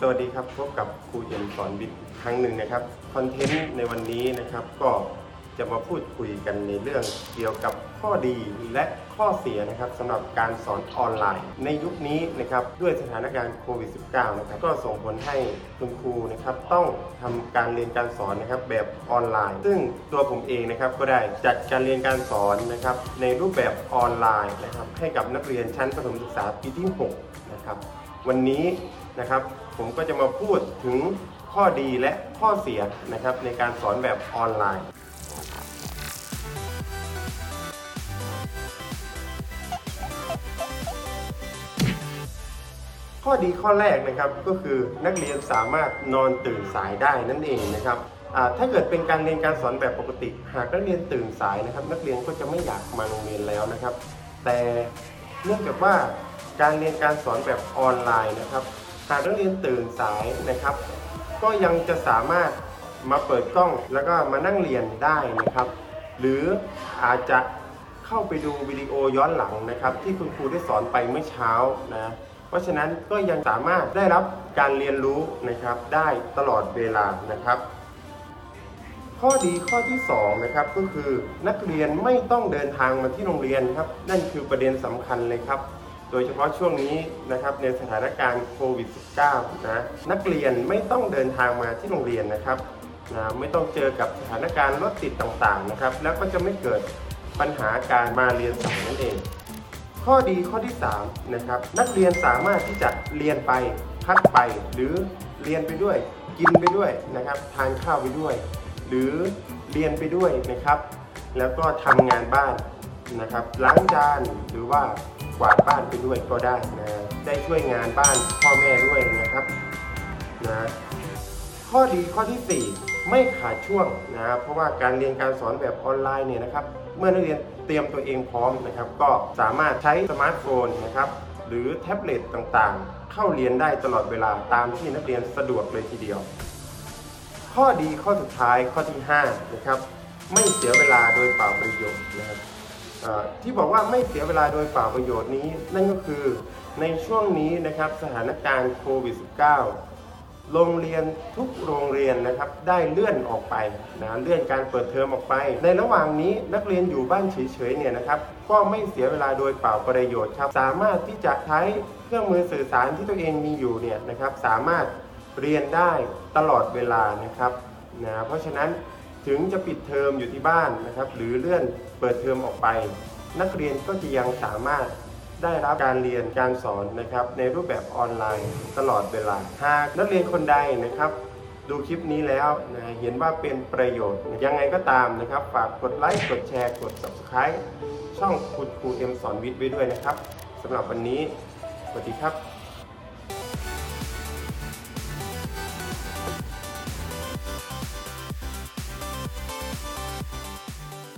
สวัสดีครับพบกับครูเอ็มสอนวิทย์ครั้งหนึ่งนะครับคอนเทนต์ในวันนี้นะครับก็จะมาพูดคุยกันในเรื่องเกี่ยวกับข้อดีและข้อเสียนะครับสำหรับการสอนออนไลน์ ในยุคนี้นะครับด้วยสถานการณ์โควิด -19 นะครับก็ส่งผลให้คุณครูนะครับต้องทำการเรียนการสอนนะครับแบบออนไลน์ ซึ่งตัวผมเองนะครับก็ได้จัดการเรียนการสอนนะครับในรูปแบบออนไลน์นะครับให้กับนักเรียนชั้นประถมศึกษาปีที่6นะครับวันนี้ นะครับ ผมก็จะมาพูดถึงข้อดีและข้อเสียนะครับในการสอนแบบออนไลน์ข้อดีข้อแรกนะครับก็คือนักเรียนสามารถนอนตื่นสายได้นั่นเองนะครับถ้าเกิดเป็นการเรียนการสอนแบบปกติ หากนักเรียนตื่นสายนะครับ นักเรียนก็จะไม่อยากมาโรงเรียนแล้วนะครับ แต่เนื่องจากว่าการเรียนการสอนแบบออนไลน์นะครับ หากนักเรียนตื่นสายนะครับ ก็ยังจะสามารถมาเปิดกล้องแล้วก็มานั่งเรียนได้นะครับ หรืออาจจะเข้าไปดูวิดีโอย้อนหลังนะครับ ที่คุณครูได้สอนไปเมื่อเช้านะเพราะฉะนั้นก็ยังสามารถได้รับการเรียนรู้นะครับได้ตลอดเวลานะครับ ข้อดีข้อที่2นะครับก็คือนักเรียนไม่ต้องเดินทางมาที่โรงเรียนครับ นั่นคือประเด็นสำคัญเลยครับ โดยเฉพาะช่วงนี้นะครับในสถานการณ์โควิด -19 นะนักเรียนไม่ต้องเดินทางมาที่โรงเรียนนะครับนะไม่ต้องเจอกับสถานการณ์รถติดต่างๆนะครับ แล้วก็จะไม่เกิดปัญหาการมาเรียนสายนั่นเอง ข้อดีข้อที่3นะครับนักเรียนสามารถที่จะเรียนไปพักไปหรือเรียนไปด้วย กินไปด้วยนะครับทานข้าวไปด้วย หรือเรียนไปด้วยนะครับ แล้วก็ทำงานบ้านนะครับล้างจานหรือว่า กวาดบ้านไปด้วยก็ได้นะได้ช่วยงานบ้านพ่อแม่ด้วยนะครับนะข้อดีข้อทีสี่4 ไม่ขาดช่วงนะครับเพราะว่าการเรียนการสอนแบบออนไลน์เนี่ยนะครับ เมื่อนักเรียนเตรียมตัวเองพร้อมนะครับ ก็สามารถใช้สมาร์ทโฟนนะครับหรือแท็บเล็ตต่างๆ เข้าเรียนได้ตลอดเวลาตามที่นักเรียนสะดวกเลยทีเดียว ข้อดีข้อสุดท้ายข้อที่5นะครับไม่เสียเวลาโดยเปล่าประโยชน์นะครับ ที่บอกว่าไม่เสียเวลาโดยเปล่าประโยชน์นี้ นั่นก็คือในช่วงนี้นะครับสถานการณ์โควิด -19 โรงเรียนทุกโรงเรียนนะครับได้เลื่อนออกไปนะเลื่อนการเปิดเทอมออกไป ในระหว่างนี้นักเรียนอยู่บ้านเฉยๆเนี่ยนะครับก็ไม่เสียเวลาโดยเปล่าประโยชน์ครับสามารถที่จะใช้เครื่องมือสื่อสารที่ตัวเองมีอยู่เนี่ยนะครับสามารถเรียนได้ตลอดเวลานะครับนะเพราะฉะนั้น ถึงจะปิดเทอมอยู่ที่บ้านนะครับ หรือเลื่อนเปิดเทอมออกไป นักเรียนก็จะยังสามารถได้รับการเรียนการสอนนะครับในรูปแบบออนไลน์ตลอดเวลา หากนักเรียนคนใดนะครับ ดูคลิปนี้แล้วนะเห็นว่าเป็นประโยชน์ ยังไงก็ตามนะครับ ฝากกดไลค์กดแชร์กด subscribe ช่องคุณครูเอ็มสอนวิทย์ไว้ด้วยนะครับสำหรับวันนี้สวัสดีครับ